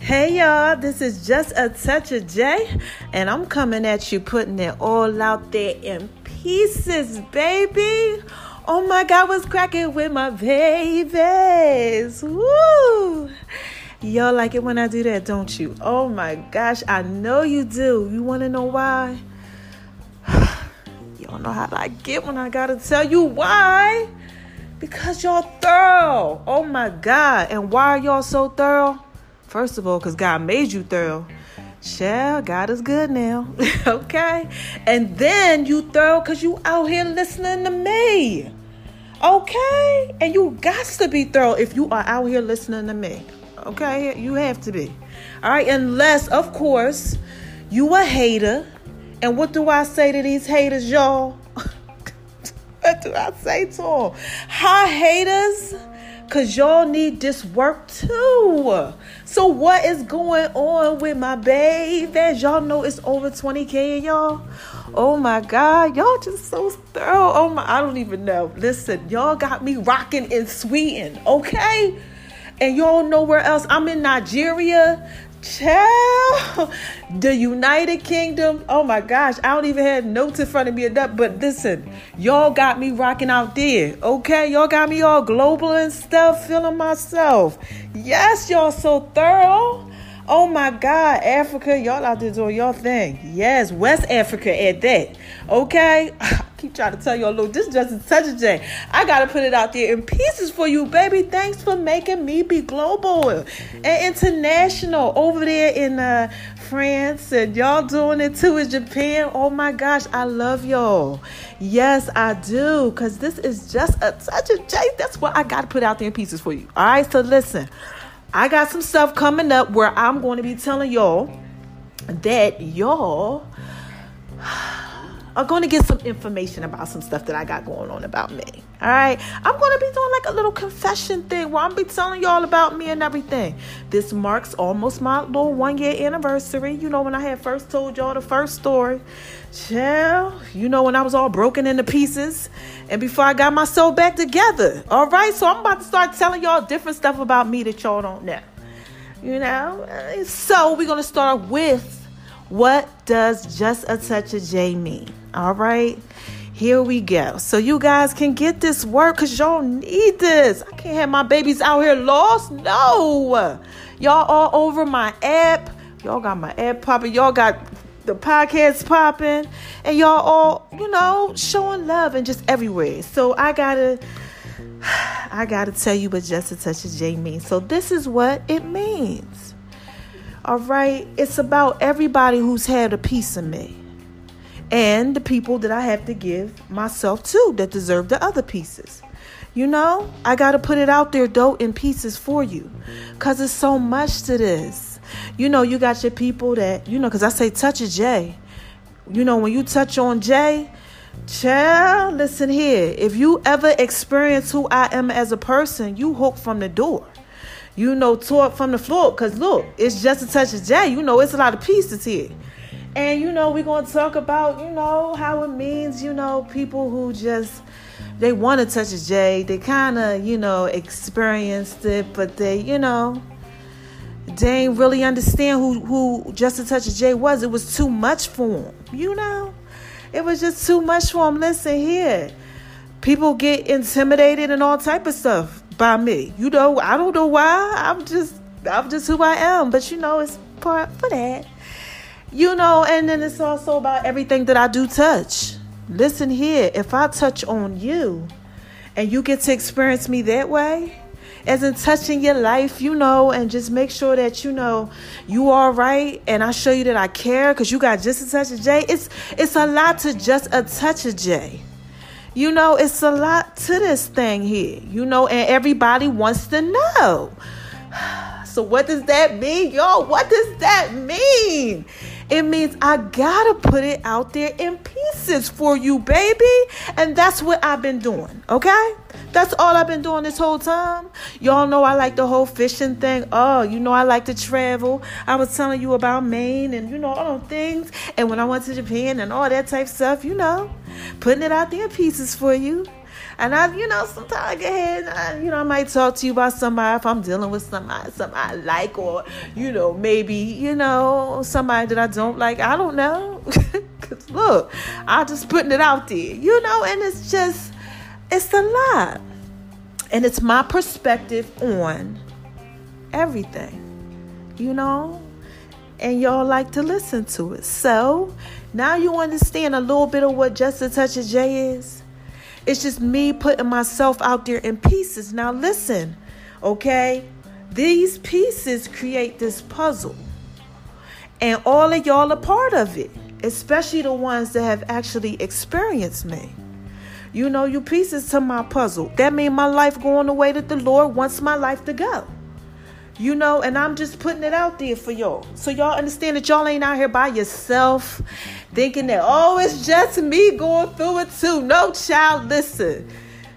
Hey y'all, this is just a touch of J, and I'm coming at you putting it all out there in pieces, baby. Oh my God, what's cracking with my babies? Woo! Y'all like it when I do that, don't you? Oh my gosh, I know you do. You want to know why? y'all know how I get when I gotta tell you why. Because y'all thorough. Oh my God. And why are y'all so thorough? First of all, because God made you thorough. Shall God is good now. okay? And then you thorough because you out here listening to me. Okay? And you got to be thorough if you are out here listening to me. Okay? You have to be. All right? Unless, of course, you a hater. And what do I say to these haters, y'all? What do I say to them? Hi, haters. Cause y'all need this work too. So what is going on with my babies? Y'all know it's over 20k, y'all. Oh my God, y'all just so thorough. Oh my, I don't even know. Listen, y'all got me rocking in Sweden, okay? And y'all know where else? I'm in Nigeria. Child, the United Kingdom. Oh my gosh, I don't even have notes in front of me enough. But listen, y'all got me rocking out there. Okay, y'all got me all global and stuff, feeling myself. Yes, y'all so thorough. Oh my God, Africa, y'all out there doing your thing. Yes, West Africa at that. Okay? I keep trying to tell y'all, look, this is just is such a J. I gotta put it out there in pieces for you, baby. Thanks for making me be global and international over there in uh, France, and y'all doing it too in Japan. Oh my gosh, I love y'all. Yes, I do, because this is just a touch of a J. That's what I gotta put out there in pieces for you. All right, so listen. I got some stuff coming up where I'm going to be telling y'all that y'all are going to get some information about some stuff that I got going on about me. All right. I'm going to be doing like a little confession thing where I'm be telling y'all about me and everything. This marks almost my little one year anniversary. You know, when I had first told y'all the first story. Chill. You know, when I was all broken into pieces and before I got myself back together. All right. So I'm about to start telling y'all different stuff about me that y'all don't know. You know? So we're going to start with what does just a touch of J mean? All right. Here we go. So you guys can get this work because y'all need this. I can't have my babies out here lost. No. Y'all all over my app. Y'all got my app popping. Y'all got the podcast popping and y'all all you know showing love and just everywhere so i gotta i gotta tell you what just a touch of j means so this is what it means all right it's about everybody who's had a piece of me and the people that i have to give myself to that deserve the other pieces you know i gotta put it out there though in pieces for you because it's so much to this you know, you got your people that, you know, because I say touch a J. You know, when you touch on J, child, listen here. If you ever experience who I am as a person, you hook from the door. You know, taught from the floor. Because look, it's just a touch of J. You know, it's a lot of pieces here. And, you know, we're going to talk about, you know, how it means, you know, people who just they want to touch a J. They kind of, you know, experienced it, but they, you know, they ain't really understand who who Just a Touch of J was. It was too much for him, you know. It was just too much for him. Listen here, people get intimidated and all type of stuff by me. You know, I don't know why. I'm just I'm just who I am. But you know, it's part for that. You know, and then it's also about everything that I do touch. Listen here, if I touch on you and you get to experience me that way, as in touching your life, you know, and just make sure that you know you are right. And I show you that I care because you got just a touch of J. It's it's a lot to just a touch of J. You know, it's a lot to this thing here, you know, and everybody wants to know. So, what does that mean, y'all? What does that mean? It means I gotta put it out there in pieces for you, baby. And that's what I've been doing, okay? That's all I've been doing this whole time. Y'all know I like the whole fishing thing. Oh, you know I like to travel. I was telling you about Maine and you know all those things. And when I went to Japan and all that type stuff, you know, putting it out there in pieces for you. And I, you know, sometimes I get ahead and I, you know, I might talk to you about somebody if I'm dealing with somebody, somebody I like, or, you know, maybe, you know, somebody that I don't like. I don't know. Cause look, I'm just putting it out there, you know, and it's just, it's a lot. And it's my perspective on everything, you know, and y'all like to listen to it. So now you understand a little bit of what Just a Touch of J is. It's just me putting myself out there in pieces. Now, listen, okay? These pieces create this puzzle. And all of y'all are part of it, especially the ones that have actually experienced me. You know, you pieces to my puzzle. That means my life going the way that the Lord wants my life to go. You know, and I'm just putting it out there for y'all. So y'all understand that y'all ain't out here by yourself thinking that, oh, it's just me going through it too. No, child, listen.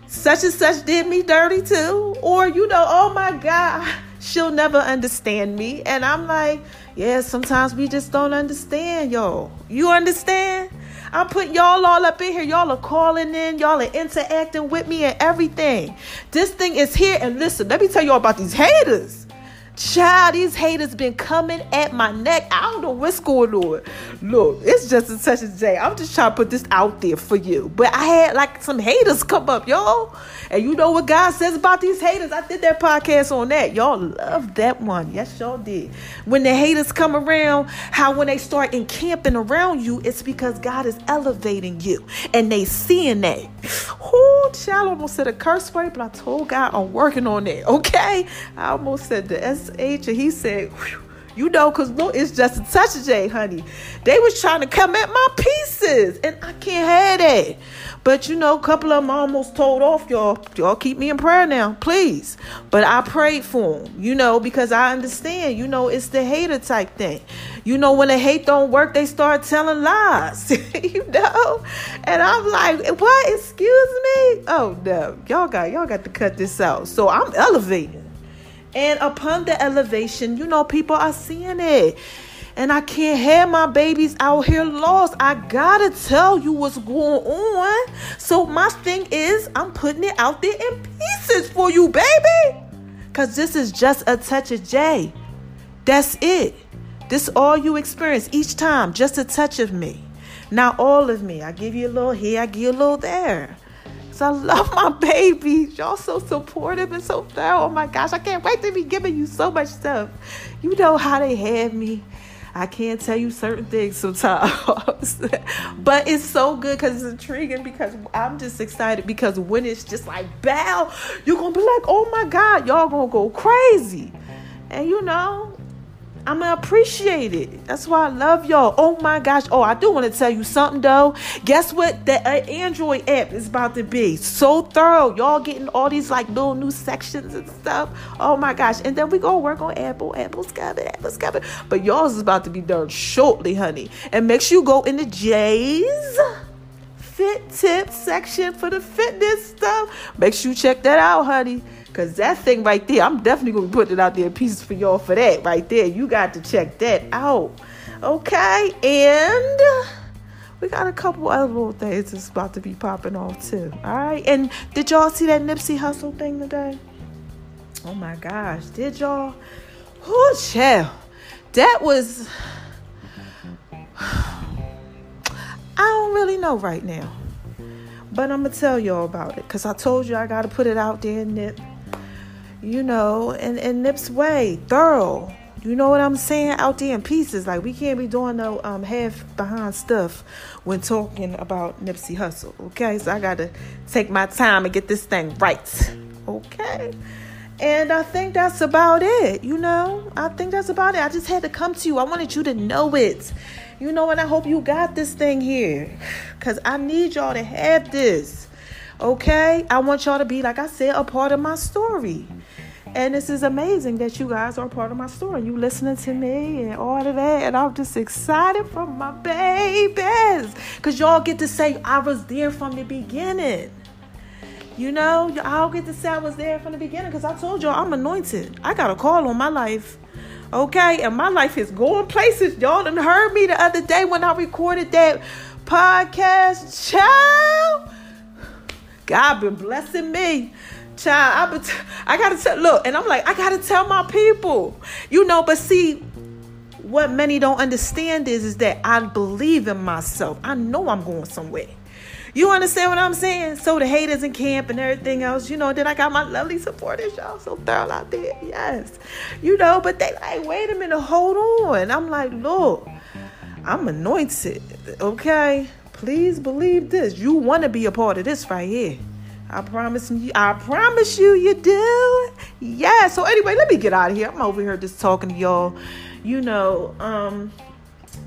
Such and such did me dirty too. Or, you know, oh my God, she'll never understand me. And I'm like, yeah, sometimes we just don't understand, y'all. You understand? I'm putting y'all all up in here. Y'all are calling in. Y'all are interacting with me and everything. This thing is here. And listen, let me tell y'all about these haters. Child, these haters been coming at my neck. I don't know what's going on. Look, it's just a touch of I'm just trying to put this out there for you. But I had like some haters come up, y'all. And you know what God says about these haters? I did that podcast on that. Y'all love that one. Yes, y'all did. When the haters come around, how when they start encamping around you, it's because God is elevating you. And they seeing that. Whoo, child almost said a curse word, but I told God I'm working on that. Okay? I almost said the S H, and he said, you know, because look, it's just a touch of J, honey. They was trying to come at my pieces, and I can't have that. But you know, a couple of them almost told off, y'all. Y'all keep me in prayer now, please. But I prayed for them, you know, because I understand, you know, it's the hater type thing. You know, when the hate don't work, they start telling lies, you know. And I'm like, what? Excuse me? Oh no, y'all got y'all got to cut this out. So I'm elevating. And upon the elevation, you know, people are seeing it. And I can't have my babies out here lost. I gotta tell you what's going on. So my thing is, I'm putting it out there in pieces for you, baby. Cause this is just a touch of J. That's it. This all you experience each time, just a touch of me. Not all of me. I give you a little here, I give you a little there. Cause I love my babies. Y'all so supportive and so thorough. Oh my gosh, I can't wait to be giving you so much stuff. You know how they have me. I can't tell you certain things sometimes, but it's so good because it's intriguing. Because I'm just excited because when it's just like bow, you're gonna be like, oh my god, y'all gonna go crazy, and you know, I'm gonna appreciate it. That's why I love y'all. Oh my gosh. Oh, I do want to tell you something though. Guess what? The uh, Android app is about to be so thorough. Y'all getting all these like little new sections and stuff. Oh my gosh. And then we gonna work on Apple. Apple's coming. Apple's coming. But y'all's is about to be done shortly, honey. And make sure you go in the J's fit tip section for the fitness stuff. Make sure you check that out, honey. Cause that thing right there, I'm definitely gonna be putting it out there in pieces for y'all for that right there. You got to check that out. Okay, and we got a couple other little things that's about to be popping off too. All right, and did y'all see that Nipsey Hussle thing today? Oh my gosh, did y'all? Oh, chill. That was. I don't really know right now. But I'm to tell y'all about it because I told you I got to put it out there, Nip you know, in, in Nip's way, thorough. You know what I'm saying? Out there in pieces. Like we can't be doing no um, half behind stuff when talking about Nipsey Hussle. Okay, so I gotta take my time and get this thing right. Okay. And I think that's about it. You know, I think that's about it. I just had to come to you. I wanted you to know it. You know, and I hope you got this thing here. Because I need y'all to have this. Okay? I want y'all to be, like I said, a part of my story. And this is amazing that you guys are part of my story. You listening to me and all of that. And I'm just excited for my babies. Because y'all get to say, I was there from the beginning. You know, I'll get to say I was there from the beginning because I told y'all I'm anointed. I got a call on my life. Okay, and my life is going places. Y'all done heard me the other day when I recorded that podcast. Child God been blessing me. Child, I, be I gotta tell, look, and I'm like, I gotta tell my people, you know, but see, what many don't understand is, is that I believe in myself. I know I'm going somewhere. You understand what I'm saying? So the haters in camp and everything else, you know, then I got my lovely supporters, y'all so thorough out there. Yes. You know, but they like, wait a minute, hold on. I'm like, look, I'm anointed. Okay. Please believe this. You want to be a part of this right here. I promise you, I promise you, you do. Yeah. So anyway, let me get out of here. I'm over here just talking to y'all. You know, um,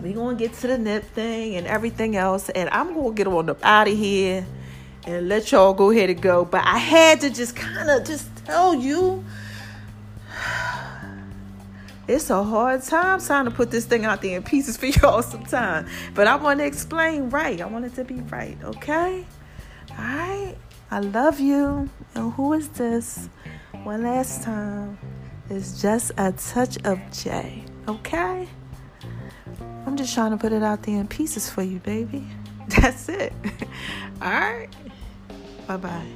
we gonna get to the nip thing and everything else, and I'm gonna get on up out of here and let y'all go ahead and go. But I had to just kind of just tell you. It's a hard time trying to put this thing out there in pieces for y'all sometime. But I want to explain right. I want it to be right, okay? All right. I love you. And who is this? One last time. It's just a touch of J. Okay? I'm just trying to put it out there in pieces for you, baby. That's it. All right. Bye bye.